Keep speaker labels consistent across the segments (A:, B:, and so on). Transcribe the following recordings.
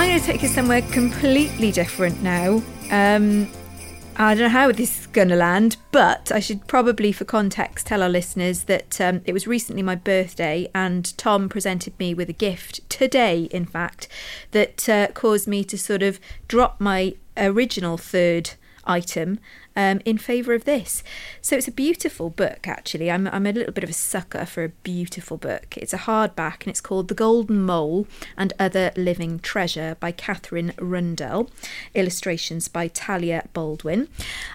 A: I'm going to take us somewhere completely different now. Um, I don't know how this is going to land, but I should probably, for context, tell our listeners that um, it was recently my birthday and Tom presented me with a gift today, in fact, that uh, caused me to sort of drop my original third item um, in favour of this. So it's a beautiful book, actually. I'm, I'm a little bit of a sucker for a beautiful book. It's a hardback and it's called The Golden Mole and Other Living Treasure by Katherine Rundell, illustrations by Talya Baldwin.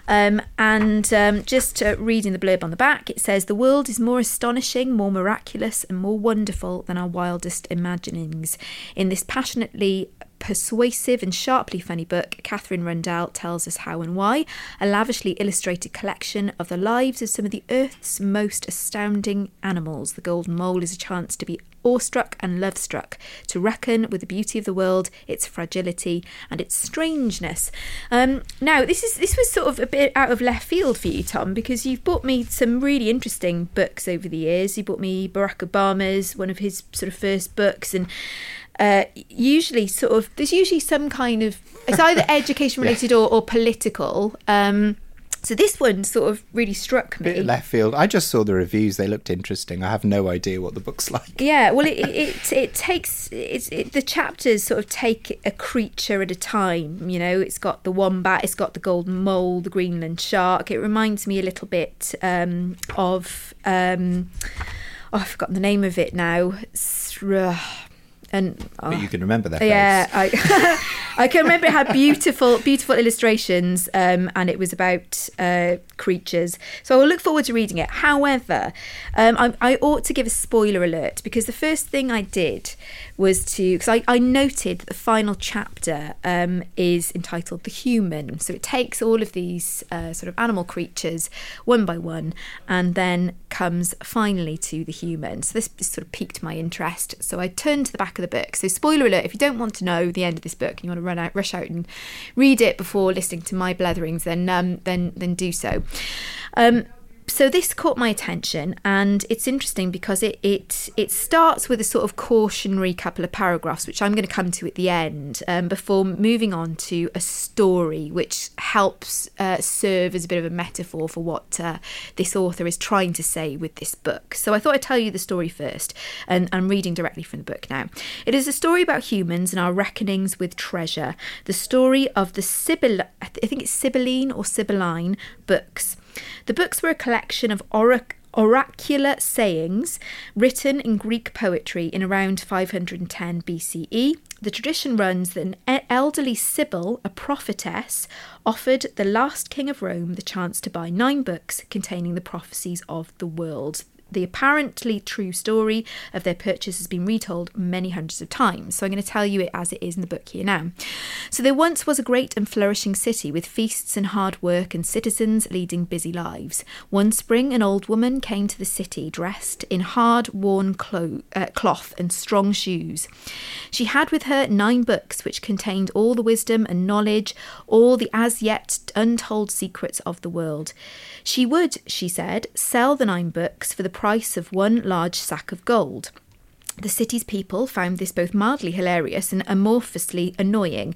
A: Um, and um, just uh, reading the blurb on the back, it says, The world is more astonishing, more miraculous, and more wonderful than our wildest imaginings. In this passionately persuasive and sharply funny book, Katherine Rundell tells us how and why, a lavishly illustrated collection of the lives of some of the Earth's most astounding animals. The Golden Mole is a chance to be awestruck and love-struck, to reckon with the beauty of the world, its fragility and its strangeness. Um, now, this is this was sort of a bit out of left field for you, Tom, because you've bought me some really interesting books over the years. You bought me Barack Obama's one of his sort of first books, and uh, usually sort of there's usually some kind of it's either education related yeah. or, or, political. Um, so this one sort of really struck me.
B: Bit left field. I just saw the reviews; they looked interesting. I have no idea what the book's like.
A: Yeah, well, it it, it takes it's it, the chapters sort of take a creature at a time. You know, it's got the wombat, it's got the golden mole, the Greenland shark. It reminds me a little bit um, of um, oh, I've forgotten the name of it now.
B: And oh, but you can remember that.
A: Yeah, I, I can remember it had beautiful, beautiful illustrations, um, and it was about uh, creatures. So I'll look forward to reading it. However, um, I, I, ought to give a spoiler alert because the first thing I did was to because I, I noted that the final chapter um, is entitled "The Human," so it takes all of these uh, sort of animal creatures one by one, and then comes finally to the human. So this, sort of piqued my interest. So I turned to the back of the book. So spoiler alert: if you don't want to know the end of this book and you want to run out, rush out and read it before listening to my bletherings, then um, then then do so. Um, so this caught my attention and it's interesting because it it it starts with a sort of cautionary couple of paragraphs which i'm going to come to at the end um, before moving on to a story which helps uh, serve as a bit of a metaphor for what uh, this author is trying to say with this book. So i thought i'd tell you the story first and i'm reading directly from the book now. It is a story about humans and our reckonings with treasure. The story of the Sibyl, i think it's sibylline or sibylline books the books were a collection of orac- oracular sayings written in Greek poetry in around 510 BCE. The tradition runs that an elderly Sibyl, a prophetess, offered the last king of Rome the chance to buy nine books containing the prophecies of the world the apparently true story of their purchase has been retold many hundreds of times. So I'm going to tell you it as it is in the book here now. So there once was a great and flourishing city with feasts and hard work and citizens leading busy lives. One spring, an old woman came to the city dressed in hard worn clo- uh, cloth and strong shoes. She had with her nine books which contained all the wisdom and knowledge, all the as yet untold secrets of the world. She would, she said, sell the nine books for the price of one large sack of gold. The city's people found this both mildly hilarious and amorphously annoying.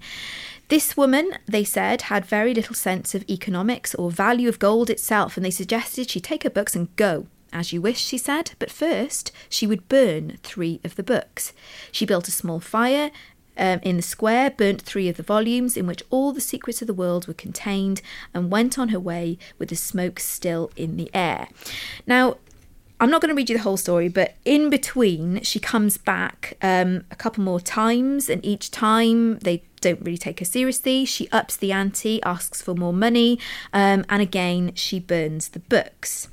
A: This woman, they said, had very little sense of economics or value of gold itself, and they suggested she take her books and go. As you wish, she said, but first she would burn three of the books. She built a small fire um, in the square, burnt three of the volumes in which all the secrets of the world were contained, and went on her way with the smoke still in the air. Now, I'm not going to read you the whole story, but in between, she comes back um, a couple more times, and each time they don't really take her seriously. She ups the ante, asks for more money, um, and again, she burns the books.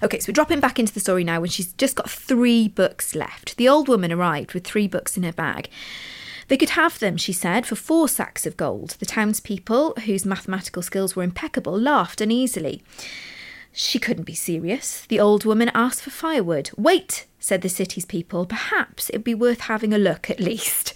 A: Okay, so we're dropping back into the story now when she's just got three books left. The old woman arrived with three books in her bag. They could have them, she said, for four sacks of gold. The townspeople, whose mathematical skills were impeccable, laughed uneasily. She couldn't be serious. The old woman asked for firewood. Wait, said the city's people. Perhaps it'd be worth having a look at least.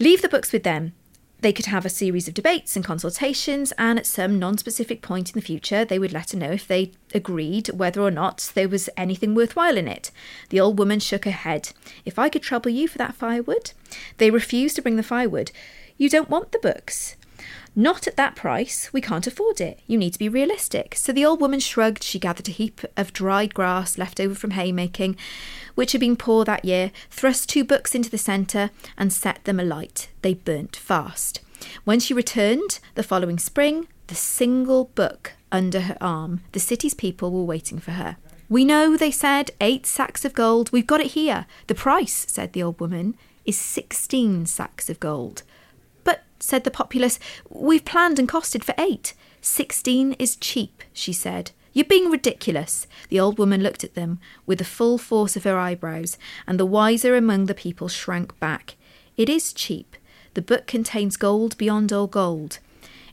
A: Leave the books with them. They could have a series of debates and consultations, and at some non specific point in the future, they would let her know if they agreed whether or not there was anything worthwhile in it. The old woman shook her head. If I could trouble you for that firewood? They refused to bring the firewood. You don't want the books. Not at that price. We can't afford it. You need to be realistic. So the old woman shrugged. She gathered a heap of dried grass left over from haymaking, which had been poor that year, thrust two books into the centre, and set them alight. They burnt fast. When she returned the following spring, the single book under her arm, the city's people were waiting for her. We know, they said, eight sacks of gold. We've got it here. The price, said the old woman, is sixteen sacks of gold said the populace. We've planned and costed for eight. Sixteen is cheap, she said. You're being ridiculous. The old woman looked at them with the full force of her eyebrows, and the wiser among the people shrank back. It is cheap. The book contains gold beyond all gold.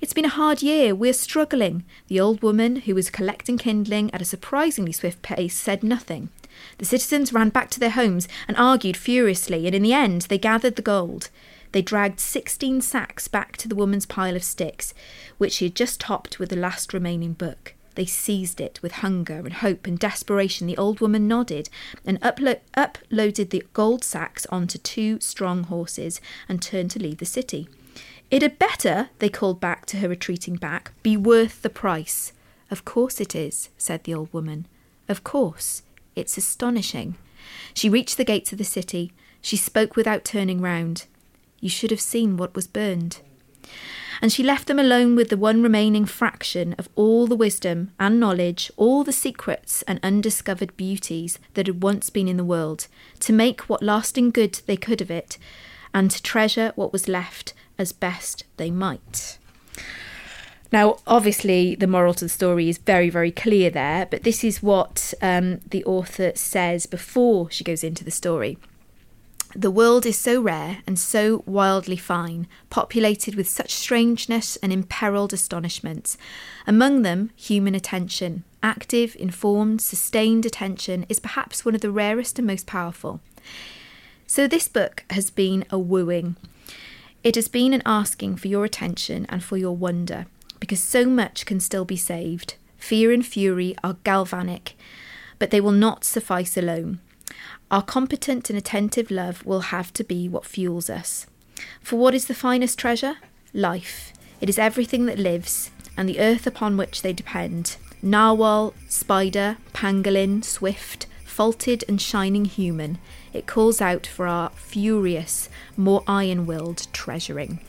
A: It's been a hard year. We're struggling. The old woman, who was collecting kindling at a surprisingly swift pace, said nothing. The citizens ran back to their homes and argued furiously, and in the end they gathered the gold. They dragged 16 sacks back to the woman's pile of sticks, which she had just topped with the last remaining book. They seized it with hunger and hope and desperation. The old woman nodded and uplo- uploaded the gold sacks onto two strong horses and turned to leave the city. It had better, they called back to her retreating back, be worth the price. Of course it is, said the old woman. Of course. It's astonishing. She reached the gates of the city. She spoke without turning round. You should have seen what was burned. And she left them alone with the one remaining fraction of all the wisdom and knowledge, all the secrets and undiscovered beauties that had once been in the world, to make what lasting good they could of it, and to treasure what was left as best they might. Now, obviously, the moral to the story is very, very clear there, but this is what um, the author says before she goes into the story. The world is so rare and so wildly fine, populated with such strangeness and imperiled astonishments. Among them, human attention. Active, informed, sustained attention is perhaps one of the rarest and most powerful. So, this book has been a wooing. It has been an asking for your attention and for your wonder, because so much can still be saved. Fear and fury are galvanic, but they will not suffice alone. Our competent and attentive love will have to be what fuels us. For what is the finest treasure? Life. It is everything that lives, and the earth upon which they depend. Narwhal, spider, pangolin, swift, faulted and shining human, it calls out for our furious, more iron willed treasuring.